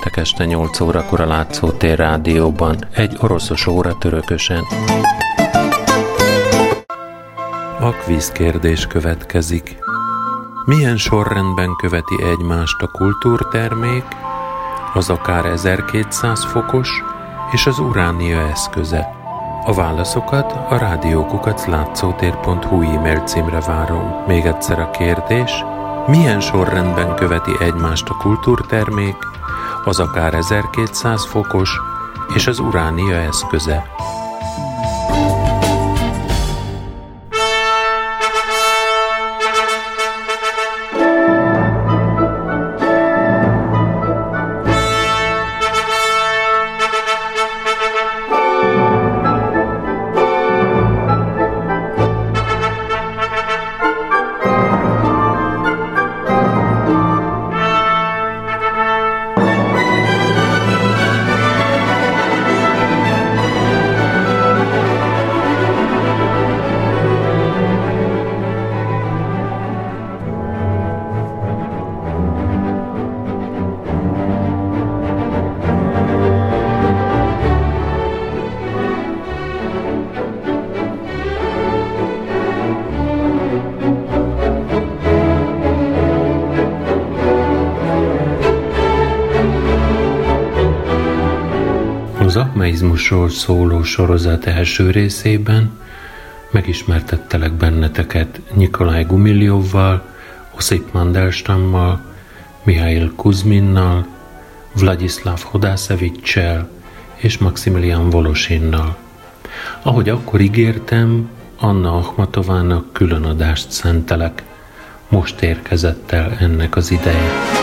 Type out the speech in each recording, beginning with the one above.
Péntek este 8 órakor a Látszótér rádióban, egy oroszos óra törökösen. A kvíz kérdés következik. Milyen sorrendben követi egymást a kultúrtermék, az akár 1200 fokos és az uránia eszköze? A válaszokat a rádiókukat látszótér.hu e-mail címre várom. Még egyszer a kérdés, milyen sorrendben követi egymást a kultúrtermék, az akár 1200 fokos és az uránia eszköze? Az akmeizmusról szóló sorozat első részében megismertettelek benneteket Nikolaj Gumiljovval, Osip Mandelstammal, Mihail Kuzminnal, Vladislav Hodászevicsel és Maximilian Volosinnal. Ahogy akkor ígértem, Anna Ahmatovának külön adást szentelek. Most érkezett el ennek az ideje.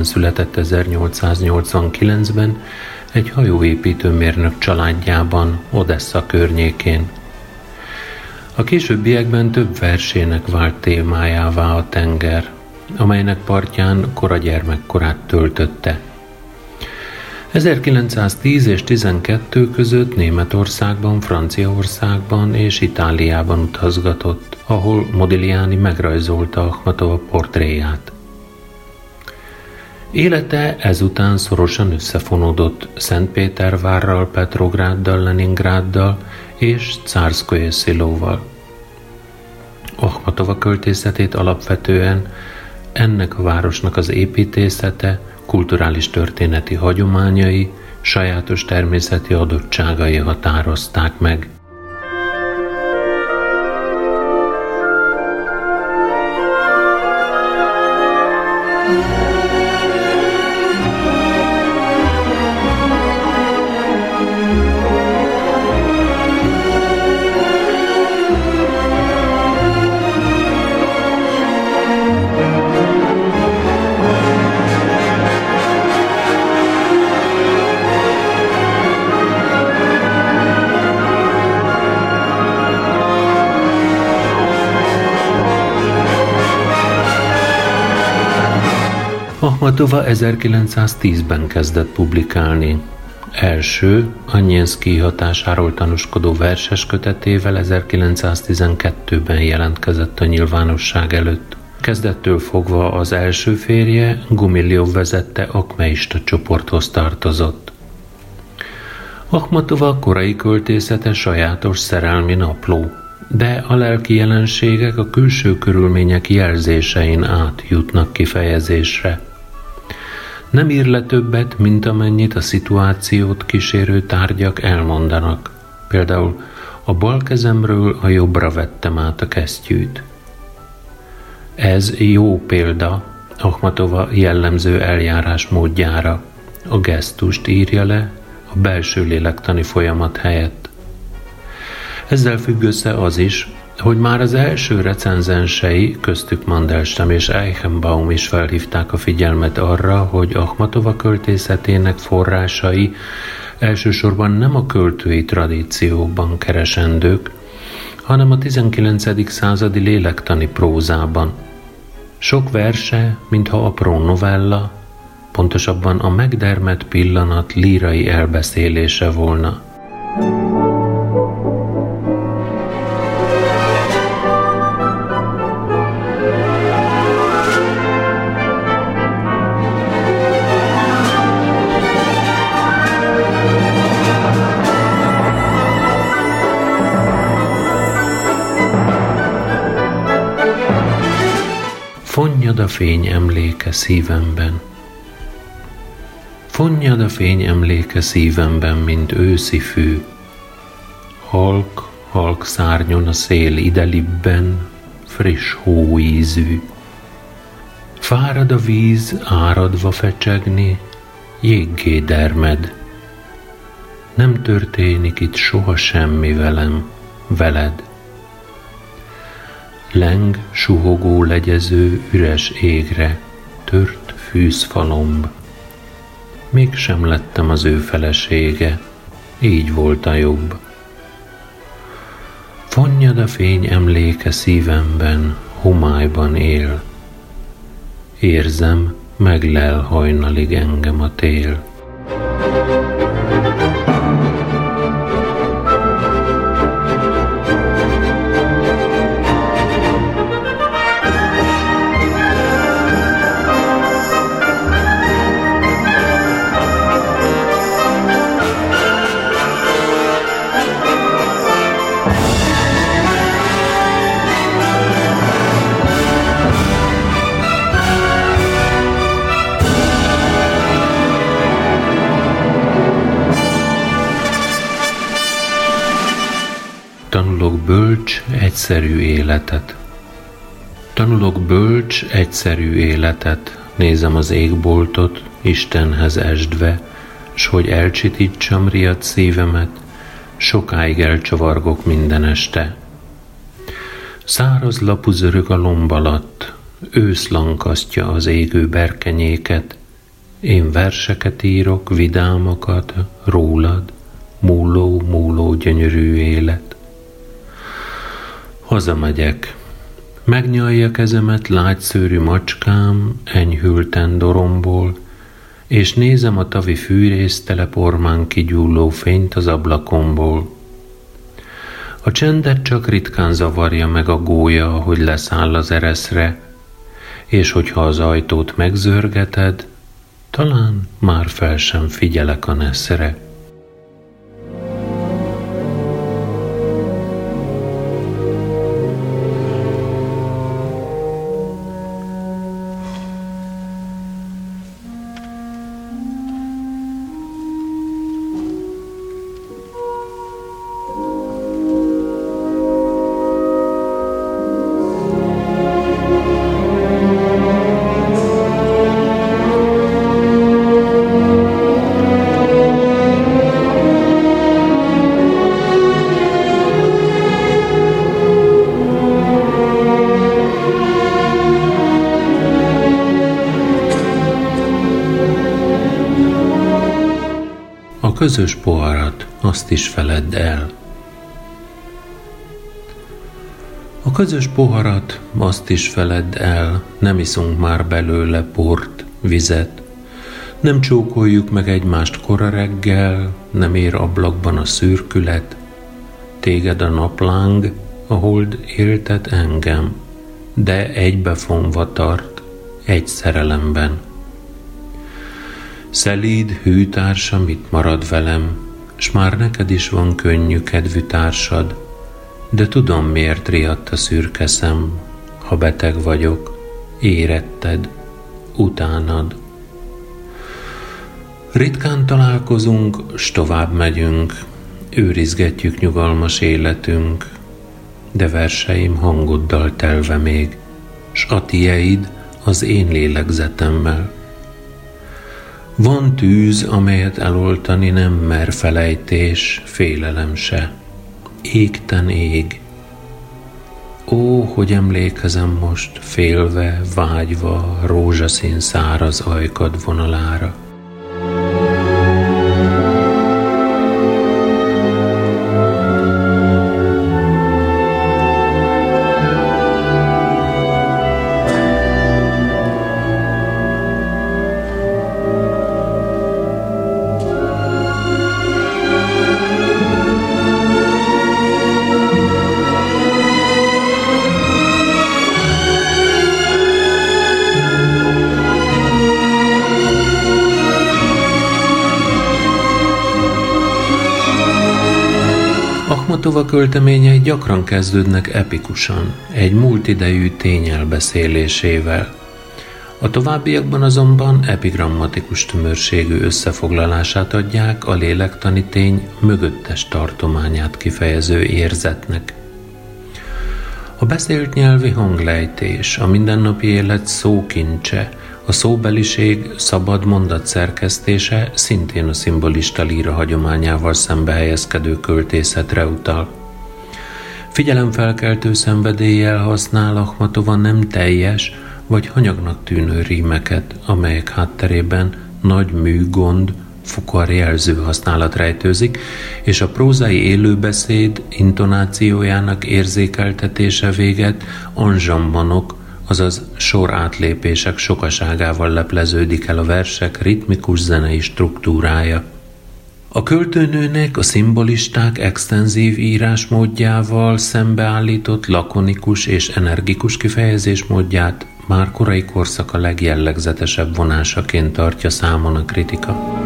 Néven született 1889-ben egy hajóépítőmérnök családjában, Odessa környékén. A későbbiekben több versének vált témájává a tenger, amelynek partján kora gyermekkorát töltötte. 1910 és 12 között Németországban, Franciaországban és Itáliában utazgatott, ahol Modigliani megrajzolta Akhmatova portréját. Élete ezután szorosan összefonódott Szentpétervárral, Petrográddal, Leningráddal és Cárszkoje Szilóval. Akhmatova költészetét alapvetően ennek a városnak az építészete, kulturális történeti hagyományai, sajátos természeti adottságai határozták meg. Ahmatova 1910-ben kezdett publikálni. Első, Anyenszki hatásáról tanúskodó verses kötetével 1912-ben jelentkezett a nyilvánosság előtt. Kezdettől fogva az első férje Gumiljov vezette akmeista csoporthoz tartozott. Ahmatova korai költészete sajátos szerelmi napló, de a lelki jelenségek a külső körülmények jelzésein át jutnak kifejezésre – nem ír le többet, mint amennyit a szituációt kísérő tárgyak elmondanak. Például a bal kezemről a jobbra vettem át a kesztyűt. Ez jó példa Ahmatova jellemző eljárás módjára. a gesztust írja le a belső lélektani folyamat helyett. Ezzel függ össze az is, hogy már az első recenzensei, köztük Mandelstam és Eichenbaum is felhívták a figyelmet arra, hogy Ahmatova költészetének forrásai elsősorban nem a költői tradícióban keresendők, hanem a 19. századi lélektani prózában. Sok verse, mintha apró novella, pontosabban a megdermet pillanat lírai elbeszélése volna. Fonnyad a fény emléke szívemben. Fonnyad a fény emléke szívemben, mint őszi fű. Halk, halk szárnyon a szél idelibben, friss hóízű. Fárad a víz áradva fecsegni, jéggé dermed. Nem történik itt soha semmi velem, veled. Leng suhogó legyező üres égre, tört fűzfalomb. Mégsem lettem az ő felesége, így volt a jobb. Fonnyad a fény emléke szívemben, homályban él. Érzem, meglel hajnalig engem a tél. Tanulok bölcs, egyszerű életet. Tanulok bölcs, egyszerű életet, nézem az égboltot, Istenhez esdve, s hogy elcsitítsam riadt szívemet, sokáig elcsavargok minden este. Száraz zörög a lomb alatt, ősz lankasztja az égő berkenyéket, én verseket írok, vidámakat, rólad, múló, múló gyönyörű élet. Hazamegyek. Megnyalja kezemet lágyszőrű macskám, enyhülten doromból, és nézem a tavi fűrésztele pormán kigyúló fényt az ablakomból. A csendet csak ritkán zavarja meg a gólya, hogy leszáll az ereszre, és hogyha az ajtót megzörgeted, talán már fel sem figyelek a neszre. Közös poharat, azt is feledd el. A közös poharat, azt is feledd el, nem iszunk már belőle port, vizet, nem csókoljuk meg egymást kora reggel, nem ér ablakban a szürkület, téged a napláng, a hold éltet engem, de egybefonva tart, egy szerelemben. Szelíd hűtársam itt marad velem, s már neked is van könnyű kedvű társad, de tudom miért riadt a szürke ha beteg vagyok, éretted, utánad. Ritkán találkozunk, s tovább megyünk, őrizgetjük nyugalmas életünk, de verseim hangoddal telve még, s a tieid az én lélegzetemmel. Van tűz, amelyet eloltani nem mer felejtés, félelem se. Égten ég. Ó, hogy emlékezem most, félve, vágyva, rózsaszín száraz ajkad vonalára. Ahmatova költeményei gyakran kezdődnek epikusan, egy múlt idejű tényelbeszélésével. A továbbiakban azonban epigrammatikus tömörségű összefoglalását adják a lélektani tény mögöttes tartományát kifejező érzetnek. A beszélt nyelvi hanglejtés, a mindennapi élet szókincse, a szóbeliség szabad mondat szerkesztése szintén a szimbolista líra hagyományával szembe helyezkedő költészetre utal. Figyelemfelkeltő szenvedéllyel használ Ahmatova nem teljes vagy hanyagnak tűnő rímeket, amelyek hátterében nagy műgond, fukar jelző használat rejtőzik, és a prózai élőbeszéd intonációjának érzékeltetése véget anzsambanok, azaz sor átlépések sokaságával lepleződik el a versek ritmikus zenei struktúrája. A költőnőnek a szimbolisták extenzív írásmódjával szembeállított lakonikus és energikus kifejezésmódját már korai korszaka legjellegzetesebb vonásaként tartja számon a kritika.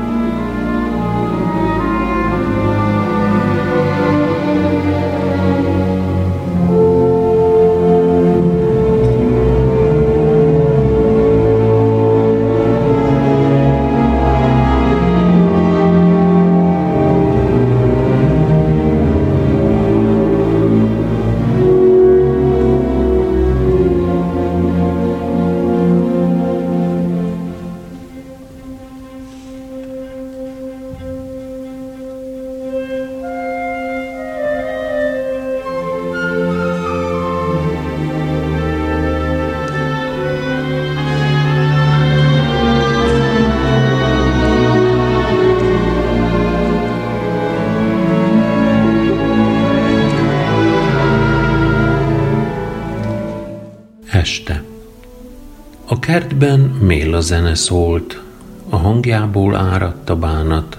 A kertben méla zene szólt, a hangjából áradt a bánat.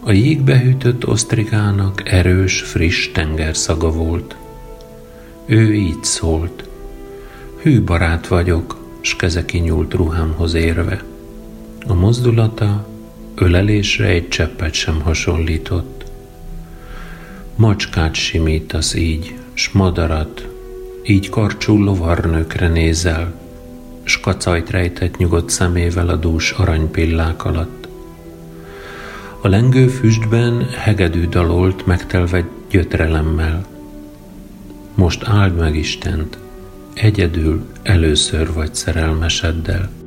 A jégbe hűtött osztrikának erős, friss tengerszaga volt. Ő így szólt. Hű barát vagyok, s keze kinyúlt ruhámhoz érve. A mozdulata ölelésre egy cseppet sem hasonlított. Macskát simítasz így, s madarat, így karcsú lovarnőkre nézel, kacajt rejtett nyugodt szemével a dús aranypillák alatt. A lengő füstben hegedű dalolt megtelve gyötrelemmel. Most áld meg Istent, egyedül először vagy szerelmeseddel.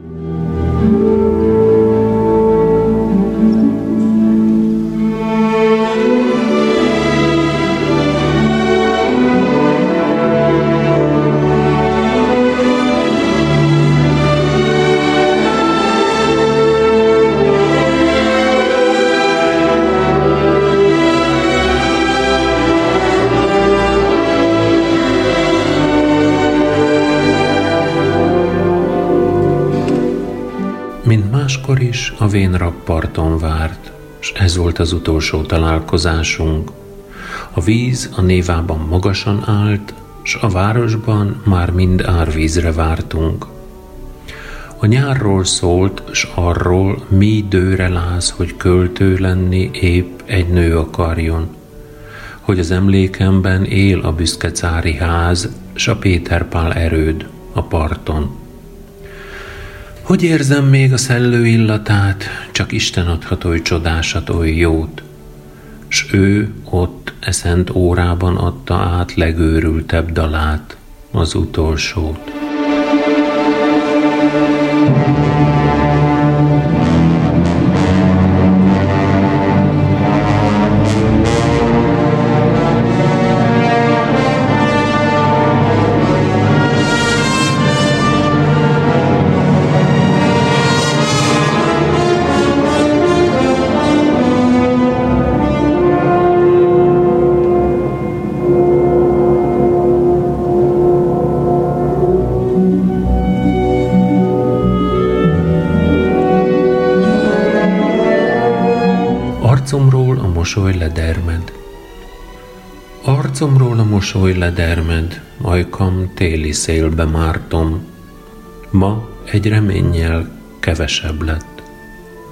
Is a vénrakparton várt, és ez volt az utolsó találkozásunk. A víz a névában magasan állt, s a városban már mind árvízre vártunk. A nyárról szólt, s arról, mi dőre láz, hogy költő lenni épp egy nő akarjon, hogy az emlékemben él a büszke cári ház, s a Péterpál erőd a parton. Hogy érzem még a szellő illatát, csak Isten adhat oly csodásat, oly jót, s ő ott eszent órában adta át legőrültebb dalát, az utolsót. Arcomról a mosoly ledermed, ajkam téli szélbe mártom. Ma egy reménnyel kevesebb lett,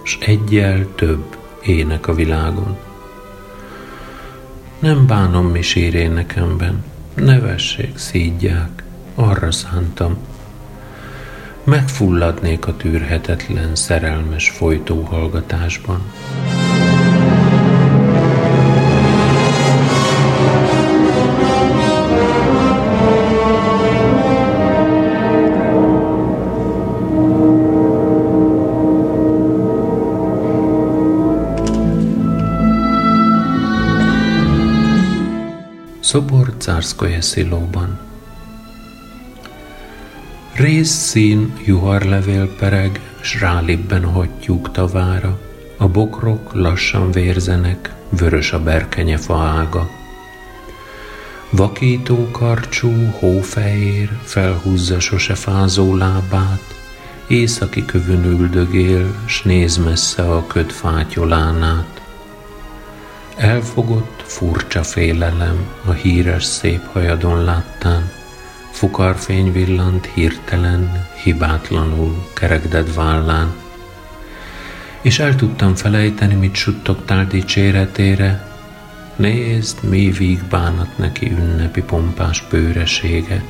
s egyel több ének a világon. Nem bánom mi énekemben, nevessék, szídják, arra szántam. Megfulladnék a tűrhetetlen, szerelmes folytóhallgatásban. Szobor Cárszkoje Szilóban. Rész-szín juharlevél pereg, s rálibben hattyúk tavára, a bokrok lassan vérzenek, vörös a berkenye faága. Vakító karcsú, hófehér, felhúzza sose fázó lábát, északi kövön üldögél, s néz messze a köd fátyolánát. Elfogott, furcsa félelem a híres szép hajadon láttán, fukarfény villant hirtelen, hibátlanul kerekded vállán. És el tudtam felejteni, mit suttogtál dicséretére, Nézd, mi víg bánat neki ünnepi pompás bőresége.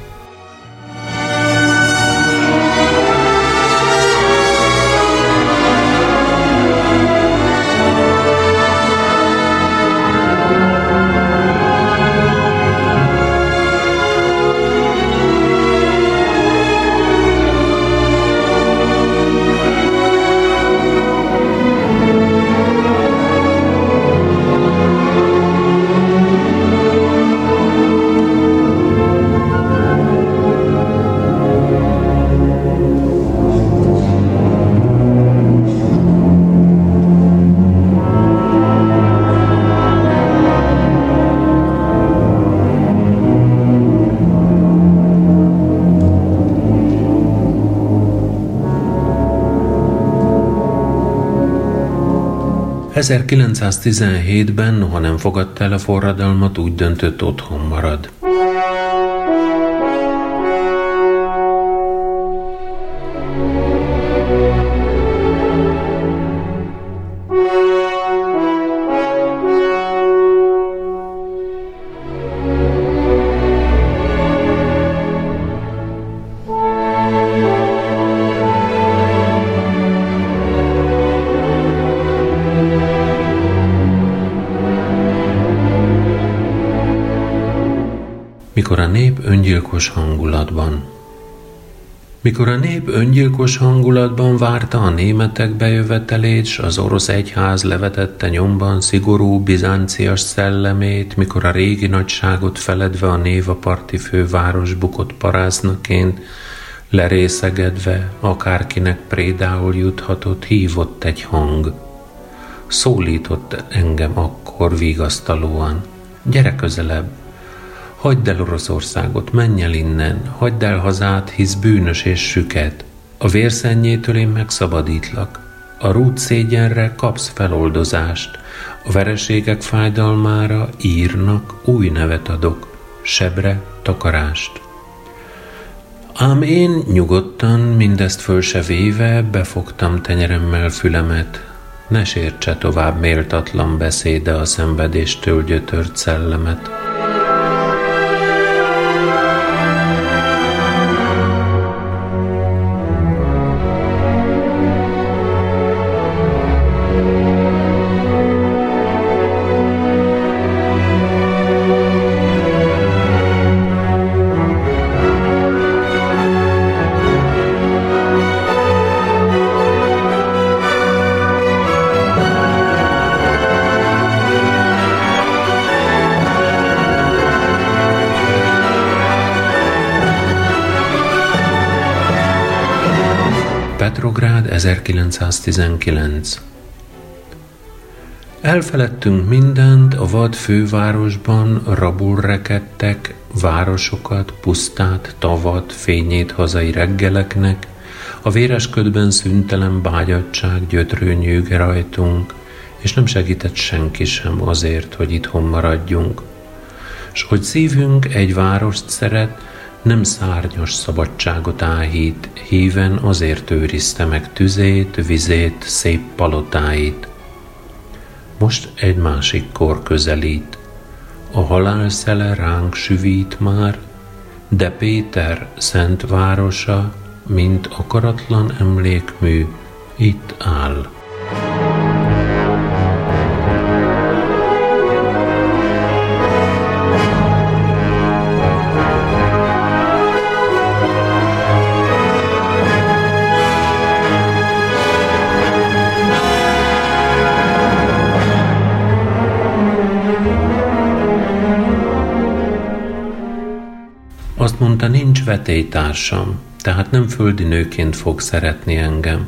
1917-ben, noha nem fogadta el a forradalmat, úgy döntött otthon marad. Öngyilkos hangulatban. Mikor a nép öngyilkos hangulatban várta a németek bejövetelét, s az orosz egyház levetette nyomban szigorú bizáncias szellemét, mikor a régi nagyságot feledve a névaparti főváros bukott paráznaként, lerészegedve, akárkinek prédául juthatott, hívott egy hang. Szólított engem akkor vigasztalóan. Gyere közelebb, Hagyd el Oroszországot, menj el innen, hagyd el hazát, hisz bűnös és süket. A vérszennyétől én megszabadítlak. A rút szégyenre kapsz feloldozást. A vereségek fájdalmára írnak, új nevet adok. Sebre takarást. Ám én nyugodtan, mindezt föl se véve, befogtam tenyeremmel fülemet. Ne sértse tovább méltatlan beszéde a szenvedéstől gyötört szellemet. 1919 Elfeledtünk mindent, a vad fővárosban rabul rekedtek, városokat, pusztát, tavat, fényét hazai reggeleknek, a véresködben szüntelen bágyadság gyötrő nyűge rajtunk, és nem segített senki sem azért, hogy itthon maradjunk. S hogy szívünk egy várost szeret, nem szárnyos szabadságot áhít, híven azért őrizte meg tüzét, vizét, szép palotáit. Most egy másik kor közelít. A halál szele ránk süvít már, de Péter szent városa, mint akaratlan emlékmű, itt áll. Vetélytársam, tehát nem földi nőként fog szeretni engem.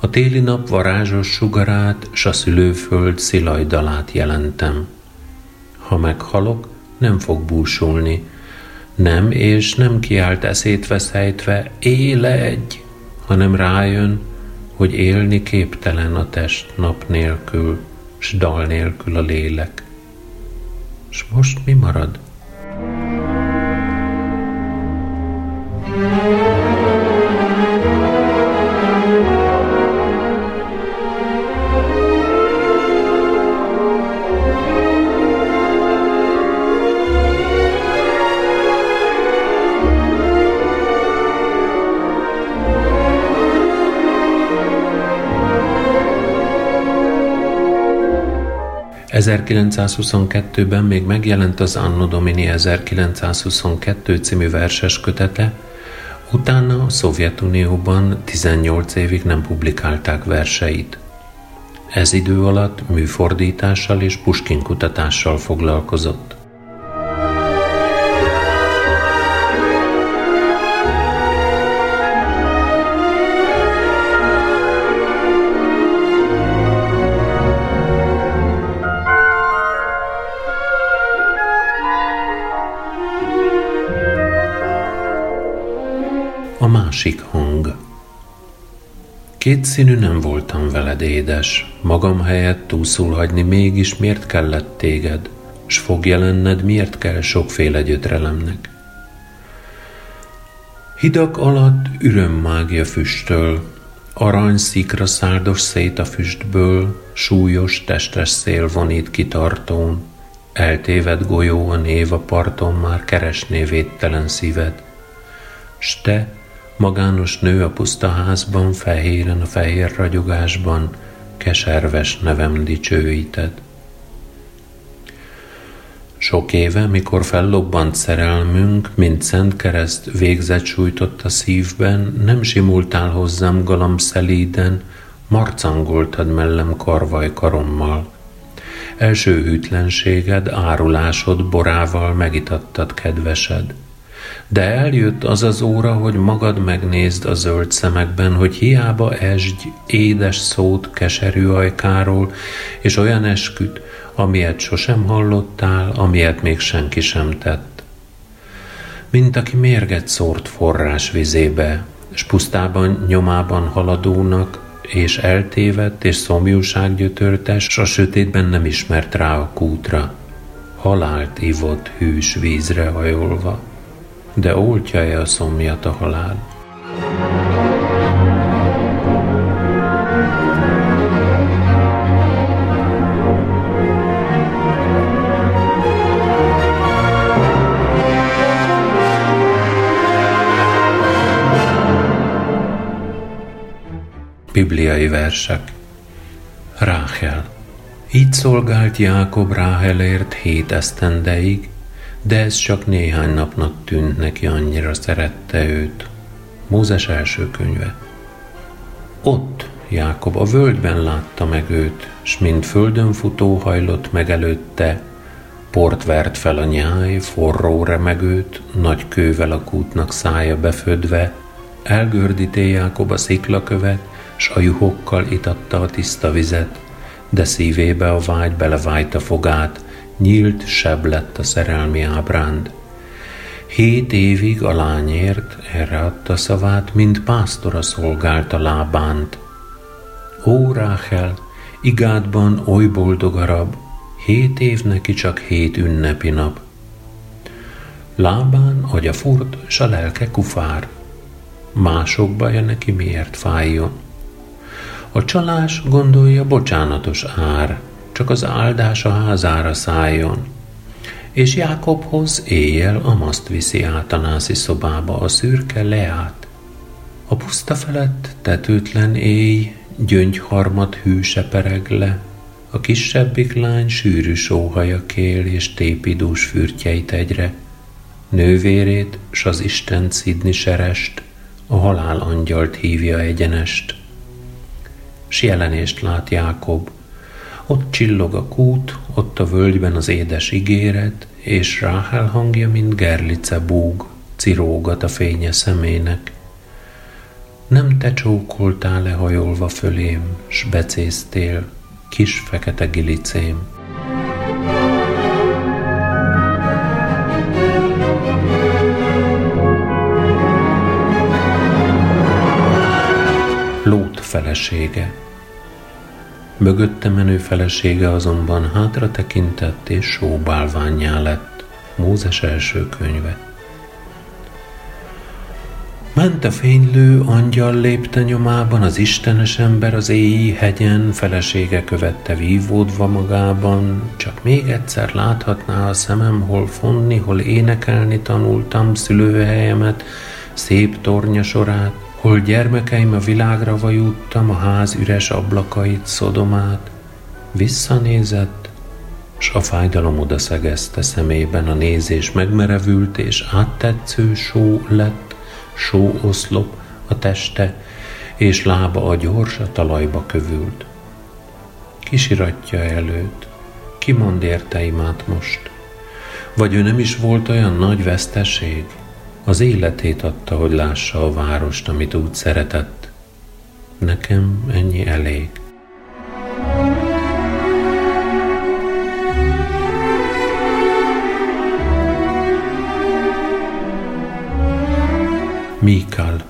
A téli nap varázsos sugarát, s a szülőföld szilajdalát jelentem. Ha meghalok, nem fog búsulni. Nem és nem kiált eszét éle egy, hanem rájön, hogy élni képtelen a test nap nélkül, s dal nélkül a lélek. S most mi marad? 1922-ben még megjelent az Anno Domini 1922 című verses kötete, utána a Szovjetunióban 18 évig nem publikálták verseit. Ez idő alatt műfordítással és Puskin kutatással foglalkozott. Kétszínű nem voltam veled, édes, magam helyett túlszul hagyni mégis miért kellett téged, s fog jelenned miért kell sokféle gyötrelemnek. Hidak alatt mágia füstöl, arany szikra szárdos szét a füstből, súlyos testes szél vonít kitartón, eltéved golyó a név a parton már keresné védtelen szíved, s te Magános nő a puszta házban, fehéren a fehér ragyogásban, keserves nevem dicsőíted. Sok éve, mikor fellobbant szerelmünk, mint szent kereszt végzet sújtott a szívben, nem simultál hozzám galamb szelíden, marcangoltad mellem karvaj karommal. Első hűtlenséged, árulásod borával megitattad kedvesed. De eljött az az óra, hogy magad megnézd a zöld szemekben, hogy hiába esgy édes szót keserű ajkáról, és olyan esküt, amilyet sosem hallottál, amilyet még senki sem tett. Mint aki mérget szórt forrás vizébe, s pusztában nyomában haladónak, és eltévedt és szomjúság gyötörtes, s a sötétben nem ismert rá a kútra. Halált ivott hűs vízre hajolva de oltja-e szomjat a halál? Bibliai versek Ráhel Így szolgált Jákob Ráhelért hét esztendeig, de ez csak néhány napnak tűnt neki, annyira szerette őt. Mózes első könyve. Ott Jákob a völgyben látta meg őt, s mint földön futó hajlott meg előtte, port vert fel a nyáj, forró remegőt, nagy kővel a kútnak szája befödve, elgördíté Jákob a sziklakövet, s a juhokkal itatta a tiszta vizet, de szívébe a vágy belevájta fogát, nyílt seb lett a szerelmi ábránd. Hét évig a lányért erre adta szavát, mint pásztora szolgált a lábánt. Ó, Ráhel, igádban oly boldog arab, hét év neki csak hét ünnepi nap. Lábán agya furt, s a lelke kufár, mások baja neki miért fájjon. A csalás gondolja bocsánatos ár, csak az áldás a házára szálljon. És Jákobhoz éjjel amaszt viszi át a nászi szobába a szürke leát. A puszta felett tetőtlen éj, gyöngyharmat hűse pereg le, a kisebbik lány sűrű sóhaja kél és tépidús fürtjeit egyre, nővérét s az Isten szidni serest, a halál angyalt hívja egyenest. S jelenést lát Jákob, ott csillog a kút, ott a völgyben az édes ígéret, és Ráhel hangja, mint gerlice búg, cirógat a fénye szemének. Nem te csókoltál lehajolva fölém, s becéztél, kis fekete gilicém. Lót felesége. Mögötte menő felesége azonban hátra tekintett és sóbálványá lett. Mózes első könyve. Ment a fénylő angyal lépte nyomában, az istenes ember az éjjé hegyen, felesége követte vívódva magában, csak még egyszer láthatná a szemem, hol fonni, hol énekelni tanultam szülőhelyemet, szép tornya sorát, hol gyermekeim a világra vajuttam, a ház üres ablakait, szodomát. Visszanézett, s a fájdalom oda szegezte szemében, a nézés megmerevült, és áttetsző só lett, só oszlop a teste, és lába a gyors a talajba kövült. Kisiratja előtt, ki mond érte imát most? Vagy ő nem is volt olyan nagy veszteség? Az életét adta, hogy lássa a várost, amit úgy szeretett. Nekem ennyi elég. Mikal.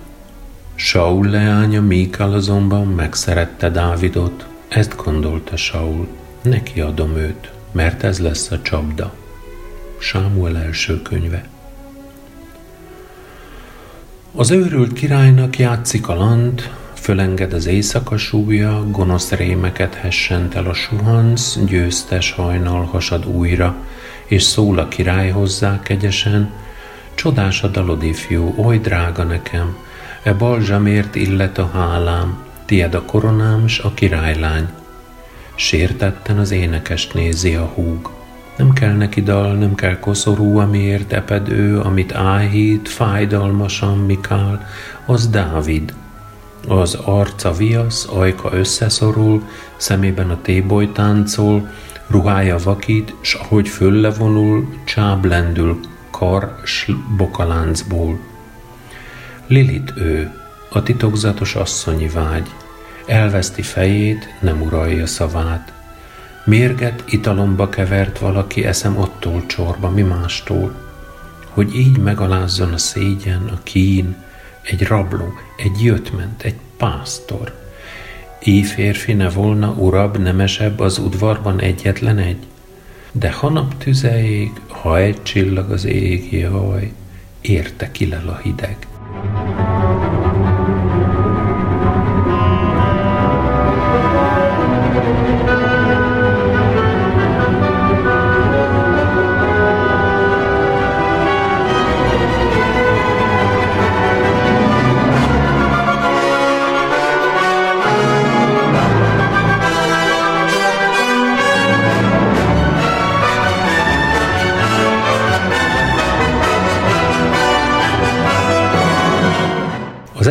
Saul leánya Mikal azonban megszerette Dávidot. Ezt gondolta Saul. Neki adom őt, mert ez lesz a csapda. Sámuel első könyve. Az őrült királynak játszik a lant, fölenged az éjszaka súlya, gonosz rémeket hessent el a suhansz, győztes hajnal hasad újra, és szól a király hozzá kegyesen, csodás a dalodi fiú, oly drága nekem, e balzsamért illet a hálám, tied a koronám, s a királylány. Sértetten az énekest nézi a húg, nem kell neki dal, nem kell koszorú, amiért eped ő, amit áhít, fájdalmasan Mikál, az Dávid. Az arca viasz, ajka összeszorul, szemében a téboly táncol, ruhája vakít, s ahogy föllevonul, csáb lendül kar s bokaláncból. Lilit ő, a titokzatos asszonyi vágy, elveszti fejét, nem uralja szavát, Mérget italomba kevert valaki, eszem ottól csorba, mi mástól, hogy így megalázzon a szégyen, a kín, egy rabló, egy jöttment, egy pásztor. Így férfi ne volna urab, nemesebb az udvarban egyetlen egy, de ha nap tüze ha egy csillag az ég, jaj, érte kilel a hideg. Az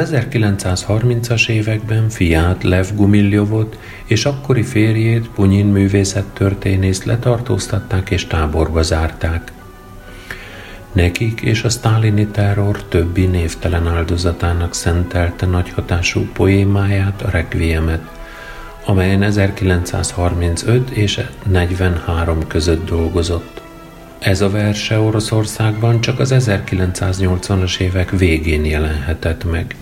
1930-as években fiát Lev Gumiljovot és akkori férjét Punyin művészettörténészt letartóztatták és táborba zárták. Nekik és a sztálini terror többi névtelen áldozatának szentelte nagy hatású poémáját, a Requiemet, amelyen 1935 és 43 között dolgozott. Ez a verse Oroszországban csak az 1980-as évek végén jelenhetett meg.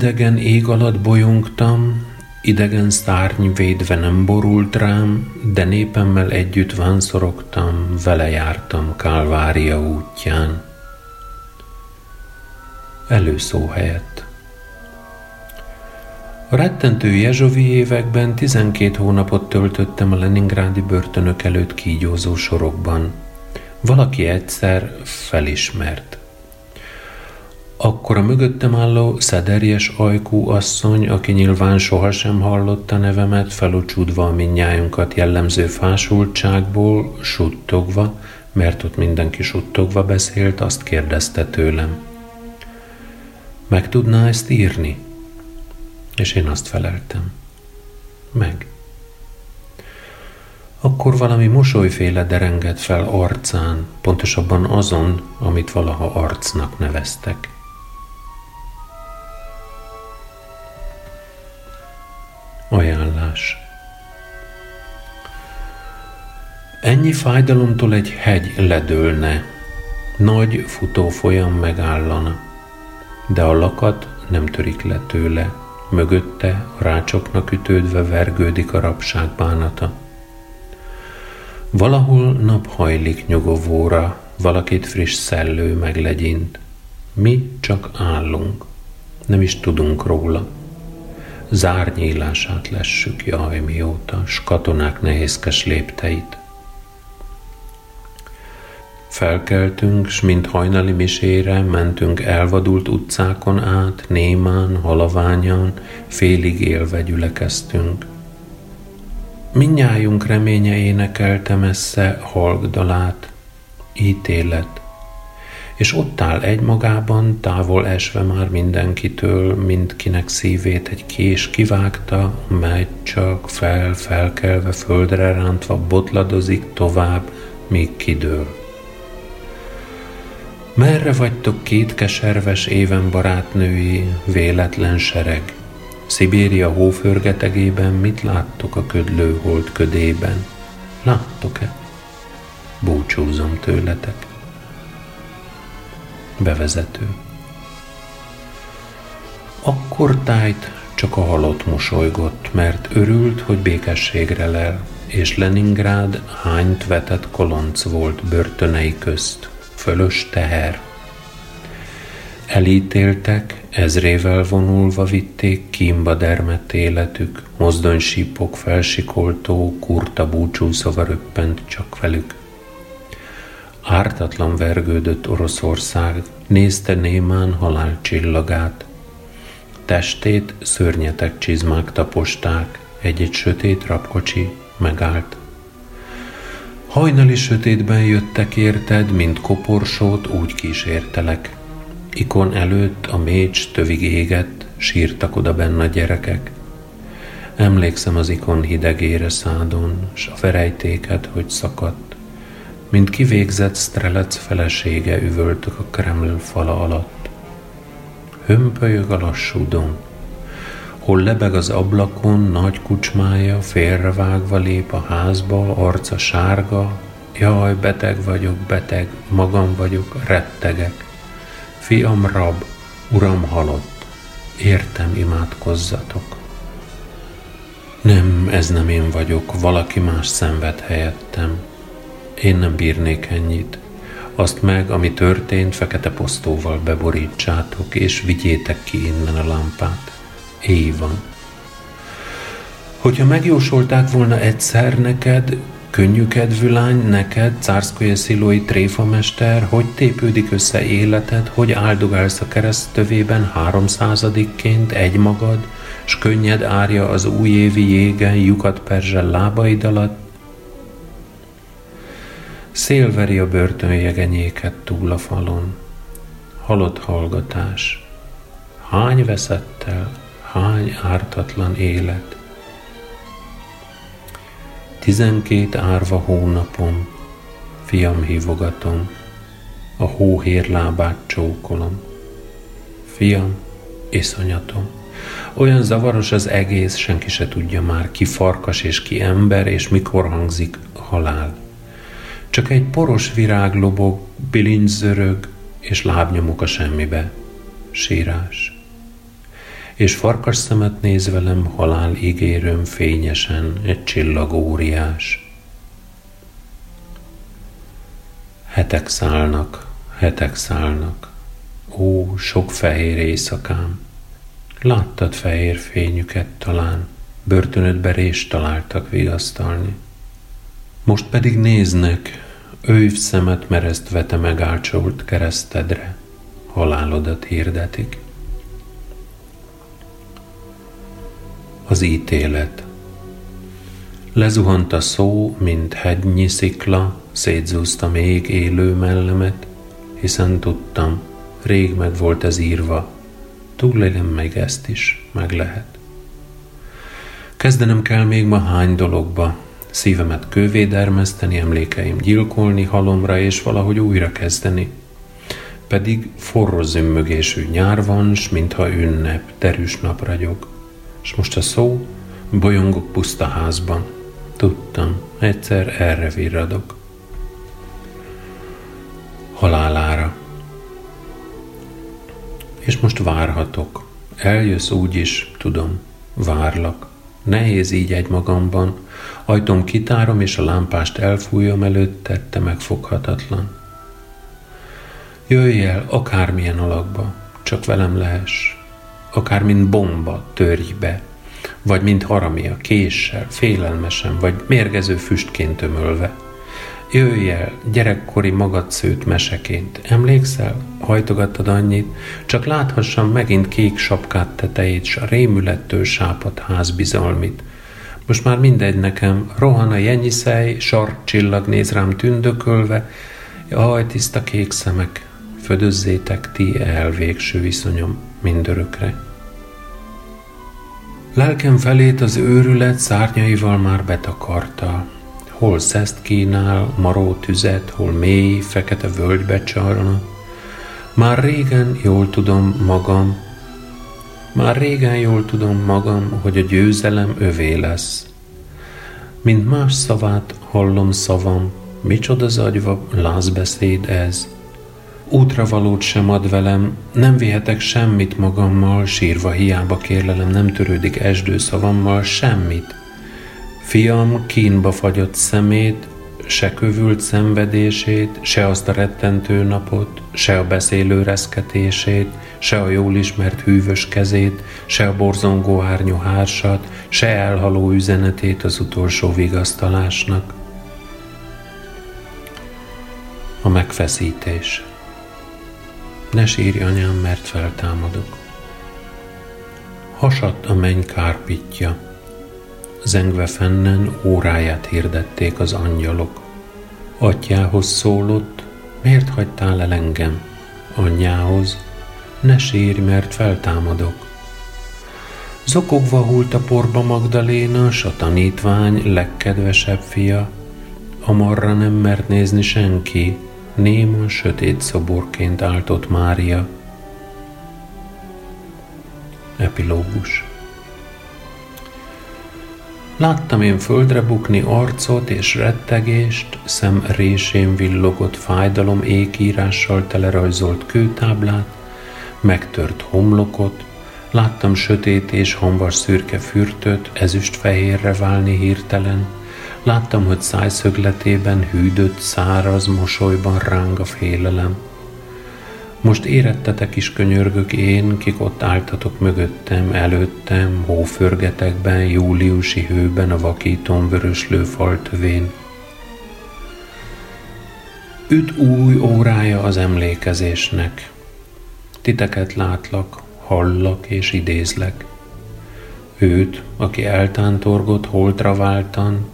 Idegen ég alatt bolyongtam, idegen szárny védve nem borult rám, de népemmel együtt vánszorogtam, vele jártam Kálvária útján. Előszó helyett. A rettentő jezsovi években 12 hónapot töltöttem a Leningrádi börtönök előtt kígyózó sorokban. Valaki egyszer felismert. Akkor a mögöttem álló szederjes ajkú asszony, aki nyilván sohasem hallotta nevemet, felocsúdva a minnyájunkat jellemző fásultságból, suttogva, mert ott mindenki suttogva beszélt, azt kérdezte tőlem. Meg tudná ezt írni? És én azt feleltem. Meg. Akkor valami mosolyféle derengett fel arcán, pontosabban azon, amit valaha arcnak neveztek. Ennyi fájdalomtól egy hegy ledőlne, nagy futófolyam megállana, de a lakat nem törik le tőle, mögötte a rácsoknak ütődve vergődik a rabság bánata. Valahol nap hajlik nyugovóra, valakit friss szellő meglegyint. Mi csak állunk, nem is tudunk róla zárnyílását lessük, jaj mióta, s katonák nehézkes lépteit. Felkeltünk, s mint hajnali misére mentünk elvadult utcákon át, némán, halaványan, félig élve gyülekeztünk. Minnyájunk reménye énekelte messze halgdalát, ítélet, és ott áll egymagában, távol esve már mindenkitől, mindkinek szívét egy kés kivágta, mely csak fel, felkelve, földre rántva botladozik tovább, míg kidől. Merre vagytok két keserves éven barátnői, véletlen sereg? Szibéria hóförgetegében mit láttok a ködlő hold ködében? Láttok-e? Búcsúzom tőletek. Bevezető. Akkor tájt csak a halott mosolygott, mert örült, hogy békességre lel, és Leningrád hányt vetett kolonc volt börtönei közt, fölös teher. Elítéltek, ezrével vonulva vitték kínba dermedt életük, mozdonysípok felsikoltó, kurta búcsúszava röppent csak velük. Ártatlan vergődött Oroszország, nézte némán halál csillagát. Testét szörnyetek csizmák taposták, egy-egy sötét rapkocsi megállt. Hajnali sötétben jöttek érted, mint koporsót úgy kísértelek. Ikon előtt a mécs tövig égett, sírtak oda benne a gyerekek. Emlékszem az ikon hidegére szádon, s a verejtéket, hogy szakadt mint kivégzett Strelec felesége üvöltök a Kreml fala alatt. Hömpölyög a lassú don. Hol lebeg az ablakon, nagy kucsmája, félrevágva lép a házba, arca sárga, jaj, beteg vagyok, beteg, magam vagyok, rettegek. Fiam rab, uram halott, értem, imádkozzatok. Nem, ez nem én vagyok, valaki más szenved helyettem. Én nem bírnék ennyit. Azt meg, ami történt, fekete posztóval beborítsátok, és vigyétek ki innen a lámpát. Éj van. Hogyha megjósolták volna egyszer neked, könnyű kedvű lány, neked, cárszkoje szilói tréfamester, hogy tépődik össze életed, hogy áldogálsz a kereszt tövében háromszázadikként egymagad, s könnyed árja az újévi jégen lyukat perzsel lábaid alatt, Szélveri a börtönjegenyéket túl a falon. Halott hallgatás. Hány veszettel, hány ártatlan élet. Tizenkét árva hónapom, fiam hívogatom, a hóhér lábát csókolom. Fiam, iszonyatom. Olyan zavaros az egész, senki se tudja már ki farkas és ki ember, és mikor hangzik halál. Csak egy poros virág lobog, bilincs zörög, és lábnyomok a semmibe. sírás. És farkas szemet néz velem halál ígérőm fényesen, egy csillag óriás. Hetek szállnak, hetek szállnak, ó, sok fehér éjszakám, láttad fehér fényüket talán, börtönödbe rést találtak vigasztalni. Most pedig néznek, őv szemet meresztve te megálcsolt keresztedre, halálodat hirdetik. Az ítélet Lezuhant a szó, mint hegynyi szikla, szétzúzta még élő mellemet, hiszen tudtam, rég meg volt ez írva, túlélem meg ezt is, meg lehet. Kezdenem kell még ma hány dologba, szívemet kővédermeszteni, emlékeim gyilkolni halomra és valahogy újra kezdeni. Pedig forró zümmögésű nyár van, s mintha ünnep, terűs nap ragyog. És most a szó, bolyongok puszta házban. Tudtam, egyszer erre virradok. Halálára. És most várhatok. Eljössz úgy is, tudom, várlak. Nehéz így egy magamban, ajtom kitárom és a lámpást elfújom előtt, tette megfoghatatlan. Jöjj el akármilyen alakba, csak velem lehess, akár mint bomba törj be, vagy mint haramia, késsel, félelmesen, vagy mérgező füstként ömölve. Jöjj el, gyerekkori magadszőt meseként. Emlékszel? Hajtogattad annyit, csak láthassam megint kék sapkát tetejét, s a rémülettől sápat ház bizalmit. Most már mindegy nekem, rohan a jennyiszej, sark csillag néz rám tündökölve, jaj, tiszta kék szemek, födözzétek ti el végső viszonyom mindörökre. Lelkem felét az őrület szárnyaival már betakarta, hol szeszt kínál, maró tüzet, hol mély, fekete völgybe csarna. Már régen jól tudom magam, már régen jól tudom magam, hogy a győzelem övé lesz. Mint más szavát hallom szavam, micsoda zagyva lázbeszéd ez. Útra valót sem ad velem, nem vihetek semmit magammal, sírva hiába kérlelem, nem törődik esdő szavammal, semmit. Fiam kínba fagyott szemét, se kövült szenvedését, se azt a rettentő napot, se a beszélő reszketését, se a jól ismert hűvös kezét, se a borzongó árnyú hársat, se elhaló üzenetét az utolsó vigasztalásnak. A megfeszítés. Ne sírj, anyám, mert feltámadok. Hasadt a menny kárpitja, Zengve fennen óráját hirdették az angyalok. Atyához szólott, miért hagytál el engem? Anyjához, ne sírj, mert feltámadok. Zokogva hult a porba Magdaléna, s a tanítvány legkedvesebb fia. Amarra nem mert nézni senki, néma sötét szoborként áltott Mária. Epilógus Láttam én földre bukni arcot és rettegést, szem résén villogott fájdalom ékírással telerajzolt kőtáblát, megtört homlokot, láttam sötét és hamvas szürke fürtöt ezüstfehérre válni hirtelen, láttam, hogy szájszögletében hűdött, száraz mosolyban ráng a félelem. Most érettetek is könyörgök én, kik ott álltatok mögöttem, előttem, hóförgetekben, júliusi hőben, a vakíton vöröslő faltövén. Üt új órája az emlékezésnek. Titeket látlak, hallak és idézlek. Őt, aki eltántorgott holtra váltan,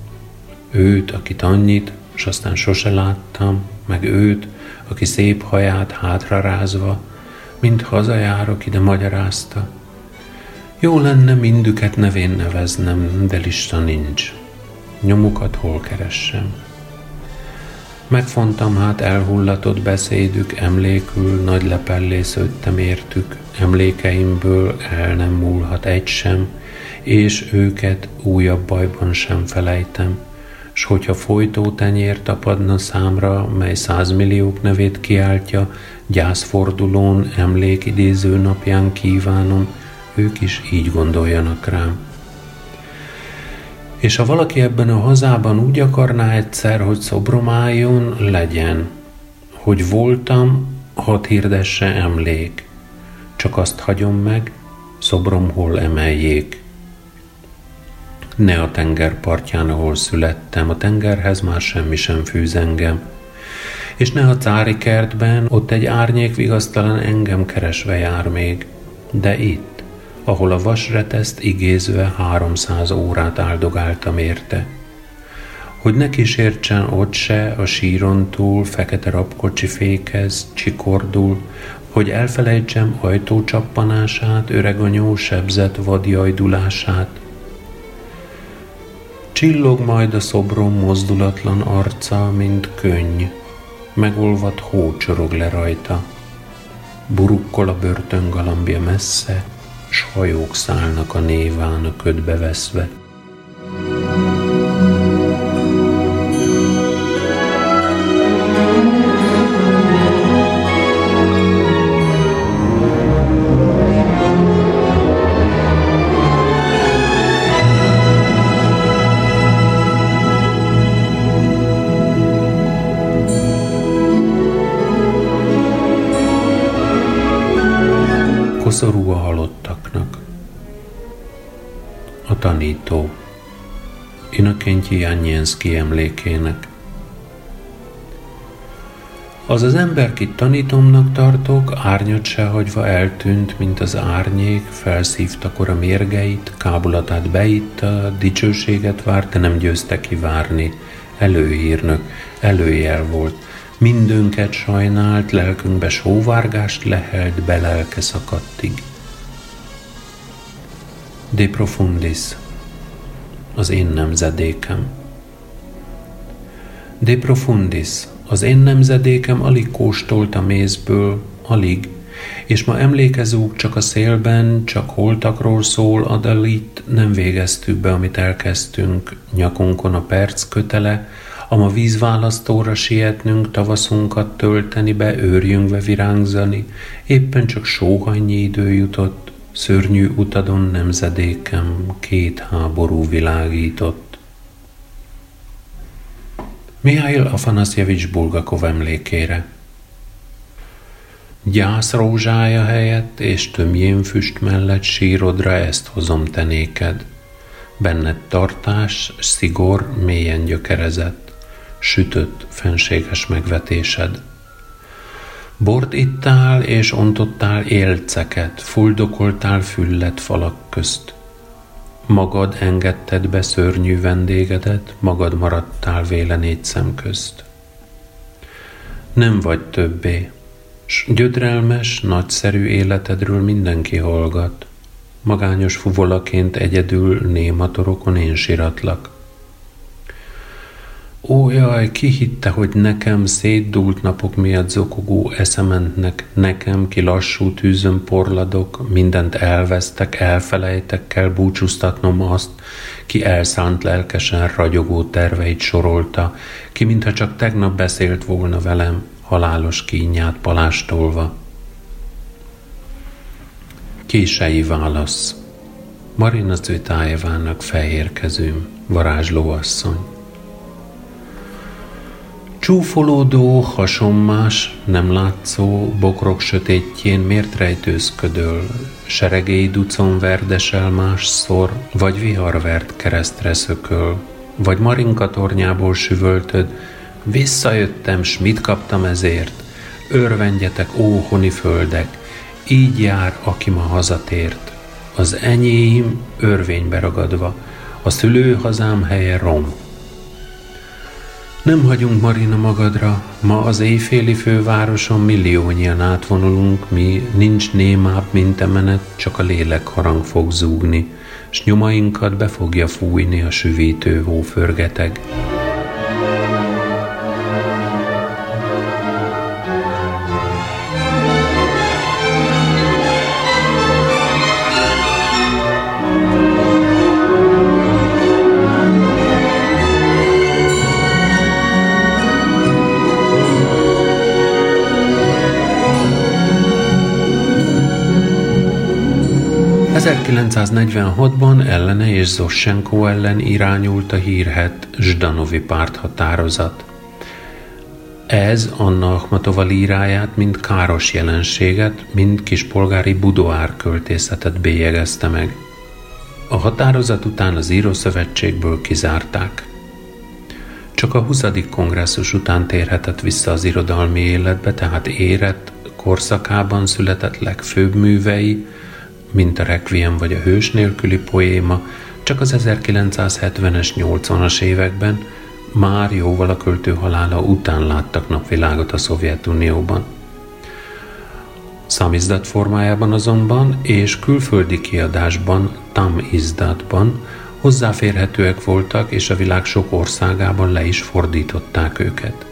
őt, akit annyit, s aztán sose láttam, meg őt, aki szép haját hátra rázva, mint hazajárok ide magyarázta. Jó lenne mindüket nevén neveznem, de lista nincs. Nyomukat hol keressem? Megfontam hát elhullatott beszédük, emlékül nagy lepellé szőttem értük, emlékeimből el nem múlhat egy sem, és őket újabb bajban sem felejtem, s hogyha folytó tenyér tapadna számra, mely százmilliók nevét kiáltja, gyászfordulón, emlékidéző napján kívánom, ők is így gondoljanak rám. És ha valaki ebben a hazában úgy akarná egyszer, hogy szobrom álljon, legyen. Hogy voltam, hadd hirdesse emlék. Csak azt hagyom meg, szobrom hol emeljék. Ne a tenger partján, ahol születtem, a tengerhez már semmi sem fűz engem. És ne a cári kertben, ott egy árnyék vigasztalan engem keresve jár még. De itt, ahol a vasreteszt igézve háromszáz órát áldogáltam érte. Hogy ne kísértsen ott se a síron túl fekete rabkocsi fékez, csikordul, hogy elfelejtsem ajtócsappanását, öreganyó sebzett vadjajdulását, Csillog majd a szobrom mozdulatlan arca, mint könny, megolvat hó csorog le rajta. Burukkol a börtöngalambja messze, s hajók szállnak a néván a ködbe veszve. Koszorú a halottaknak. A tanító Inokentyi Jányenszki emlékének. Az az ember, kit tanítomnak tartok, árnyat se hagyva eltűnt, mint az árnyék, felszívtakor a mérgeit, kábulatát beitta, dicsőséget várt, de nem győzte kivárni. Előhírnök, előjel volt, Mindünket sajnált, lelkünkbe sóvárgást lehelt, belelke szakadtig. De profundis, az én nemzedékem. De profundis, az én nemzedékem alig kóstolt a mézből, alig, és ma emlékezünk csak a szélben, csak holtakról szól, adalit nem végeztük be, amit elkezdtünk, nyakunkon a perc kötele, a vízválasztóra sietnünk, tavaszunkat tölteni be, őrjünkve virángzani, éppen csak sóhannyi idő jutott, szörnyű utadon nemzedékem két háború világított. Mihail Afanasjevics Bulgakov emlékére. Gyász rózsája helyett és tömjén füst mellett sírodra ezt hozom tenéked. Benned tartás, szigor mélyen gyökerezett sütött, fenséges megvetésed. Bort ittál és ontottál élceket, fuldokoltál füllet falak közt. Magad engedted be szörnyű vendégedet, magad maradtál véle négy szem közt. Nem vagy többé, s gyötrelmes, nagyszerű életedről mindenki hallgat. Magányos fuvolaként egyedül nématorokon én siratlak. Ó, jaj, ki hitte, hogy nekem szétdult napok miatt zokogó eszementnek, nekem, ki lassú tűzön porladok, mindent elvesztek, elfelejtek, kell búcsúztatnom azt, ki elszánt lelkesen ragyogó terveit sorolta, ki mintha csak tegnap beszélt volna velem, halálos kínját palástolva. Kései válasz Marina Zvitájevának fehérkezőm, varázslóasszony. Csúfolódó, hasonmás, nem látszó, bokrok sötétjén miért rejtőzködöl, seregély ducon verdesel másszor, vagy viharvert keresztre szököl, vagy marinka tornyából süvöltöd, visszajöttem, s mit kaptam ezért, örvendjetek, ó honi földek, így jár, aki ma hazatért. Az enyém örvénybe ragadva, a szülőhazám helye rom. Nem hagyunk Marina magadra, ma az éjféli fővároson milliónyian átvonulunk, mi nincs némább, mint emenet, csak a lélek harang fog zúgni, s nyomainkat be fogja fújni a süvítő hóförgeteg. 1946-ban ellene és Zossenko ellen irányult a hírhet Zsdanovi párthatározat. Ez Anna Akhmatova líráját, mint káros jelenséget, mint kispolgári budoár költészetet bélyegezte meg. A határozat után az írószövetségből kizárták. Csak a 20. kongresszus után térhetett vissza az irodalmi életbe, tehát érett korszakában született legfőbb művei, mint a Requiem vagy a Hős nélküli poéma, csak az 1970-es, 80-as években, már jóval a költő halála után láttak napvilágot a Szovjetunióban. Szamizdat formájában azonban és külföldi kiadásban, tam izdatban hozzáférhetőek voltak, és a világ sok országában le is fordították őket.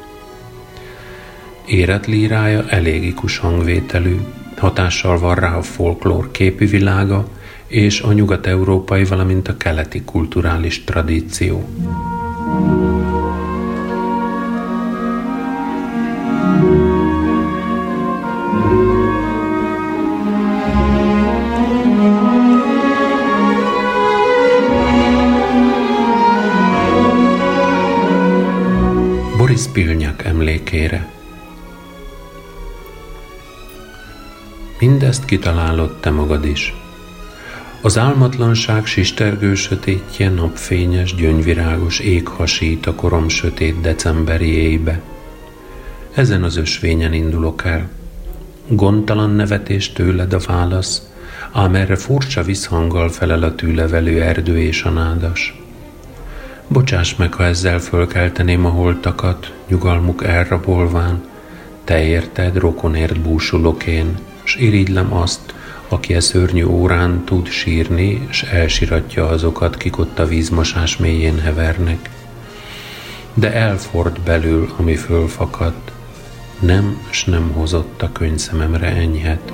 Érett lírája elégikus hangvételű, hatással van rá a folklór képi világa és a nyugat-európai, valamint a keleti kulturális tradíció. Boris Pilnyak emlékére Mindezt kitalálod te magad is. Az álmatlanság sistergő sötétje napfényes, gyöngyvirágos ég hasít a korom sötét decemberi éjbe. Ezen az ösvényen indulok el. Gondtalan nevetés tőled a válasz, ám erre furcsa visszhanggal felel a tűlevelő erdő és a nádas. Bocsáss meg, ha ezzel fölkelteném a holtakat, nyugalmuk elrabolván, te érted, rokonért búsulok én, s irigylem azt, aki a szörnyű órán tud sírni, s elsiratja azokat, kik ott a vízmasás mélyén hevernek. De elford belül, ami fölfakadt, nem, s nem hozott a könyvszememre enyhet.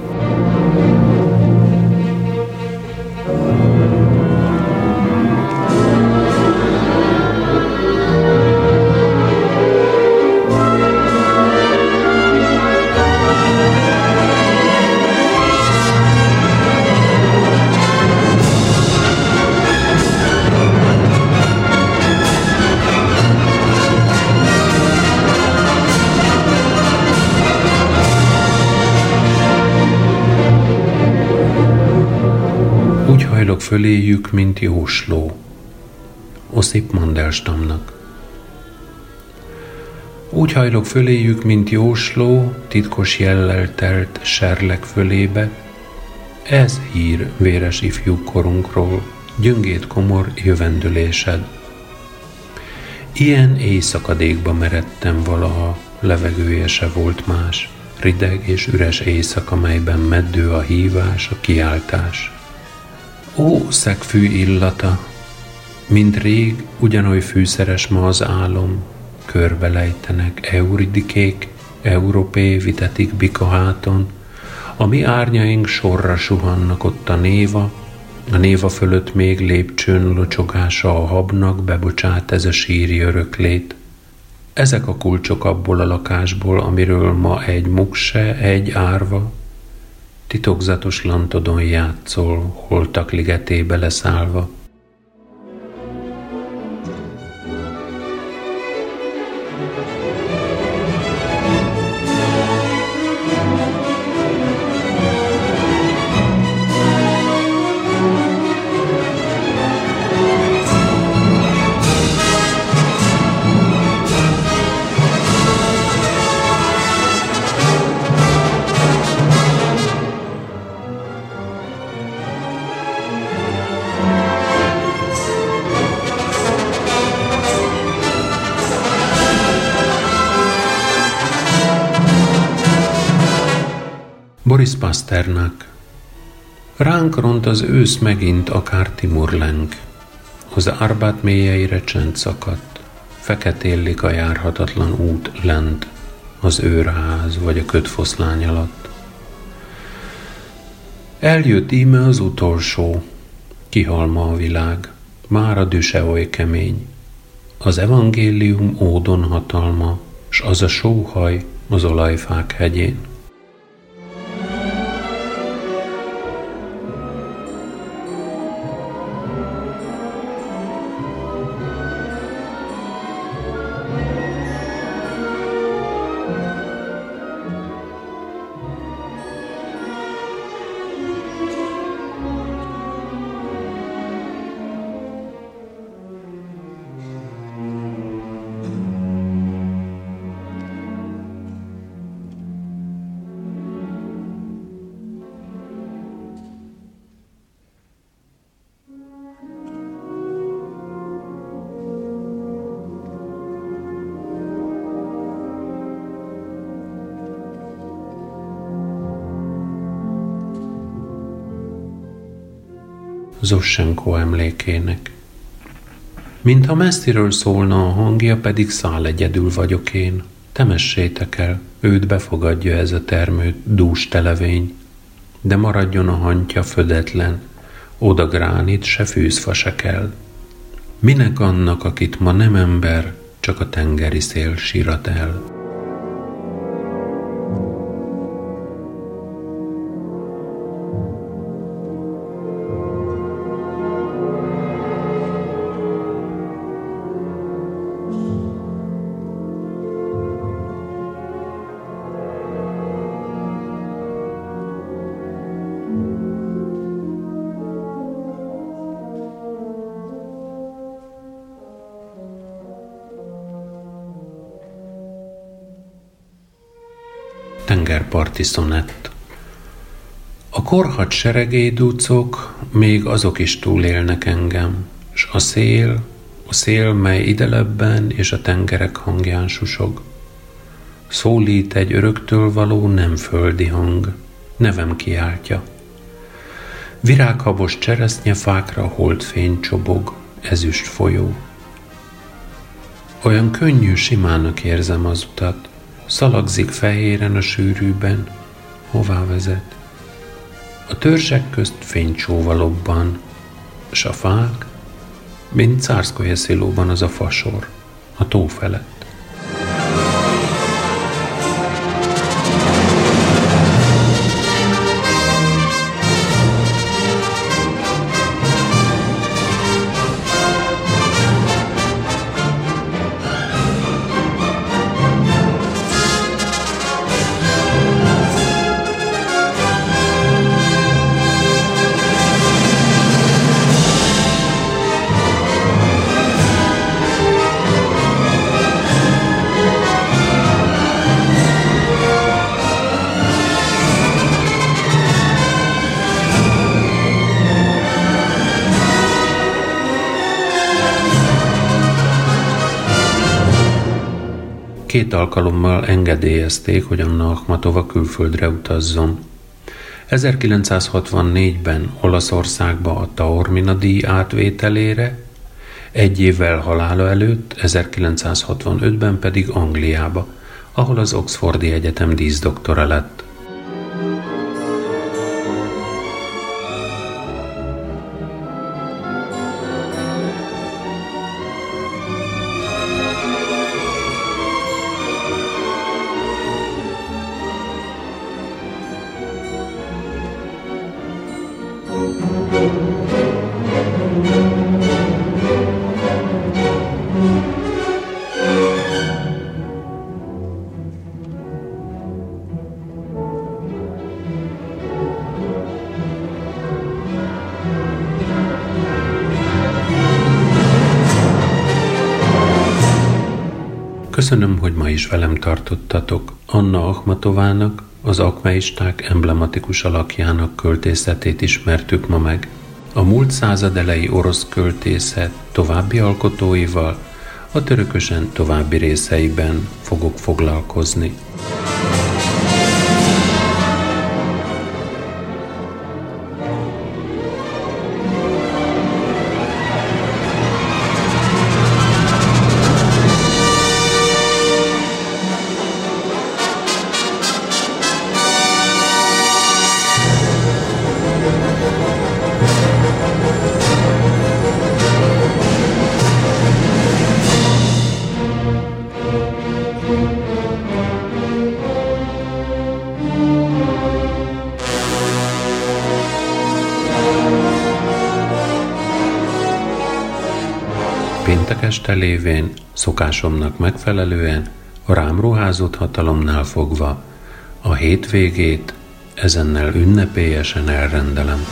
Föléjük, mint jósló. Oszip Mandelstamnak. Úgy hajlok föléjük, mint jósló, titkos jellel telt serlek fölébe. Ez hír véres ifjú korunkról, gyöngét komor jövendülésed. Ilyen éjszakadékba meredtem valaha, levegője se volt más, rideg és üres éjszaka, melyben meddő a hívás, a kiáltás. Ó, szegfű illata, mint rég, ugyanoly fűszeres ma az álom, körbelejtenek euridikék, európé vitetik bika háton, a mi árnyaink sorra suhannak ott a néva, a néva fölött még lépcsőn locsogása a habnak bebocsát ez a síri öröklét. Ezek a kulcsok abból a lakásból, amiről ma egy mukse, egy árva, titokzatos lantodon játszol, holtak ligetébe leszállva. Ránk ront az ősz megint akár Timur lenk. Az árbát mélyeire csend szakadt. Feketéllik a járhatatlan út lent, az őrház vagy a kötfoszlány alatt. Eljött íme az utolsó, kihalma a világ, már a düse oly kemény. Az evangélium ódon hatalma, s az a sóhaj az olajfák hegyén. Zossenko emlékének. Mintha messziről szólna a hangja, pedig szál egyedül vagyok én. Temessétek el, őt befogadja ez a termő dús televény. De maradjon a hantja födetlen, oda gránit, se fűzfa se kell. Minek annak, akit ma nem ember, csak a tengeri szél sírat el. Tengerparti szonett. A korhat seregédúcok, még azok is túlélnek engem, s a szél, a szél, mely idelebben és a tengerek hangján susog. Szólít egy öröktől való nem földi hang, nevem kiáltja. Virághabos cseresznyefákra holdfény csobog, ezüst folyó. Olyan könnyű, simának érzem az utat, Szalagzik fehéren a sűrűben, hová vezet. A törzsek közt fénycsóva s a fák, mint szilóban az a fasor, a tó felett. Két alkalommal engedélyezték, hogy Anna Akhmatova külföldre utazzon. 1964-ben Olaszországba a Taormina díj átvételére, egy évvel halála előtt, 1965-ben pedig Angliába, ahol az Oxfordi Egyetem díszdoktora lett. Köszönöm, hogy ma is velem tartottatok. Anna Akhmatovának, az akmeisták emblematikus alakjának költészetét ismertük ma meg. A múlt század elejé orosz költészet további alkotóival, a törökösen további részeiben fogok foglalkozni. Este lévén, szokásomnak megfelelően, a rám ruházott hatalomnál fogva, a hétvégét ezennel ünnepélyesen elrendelem.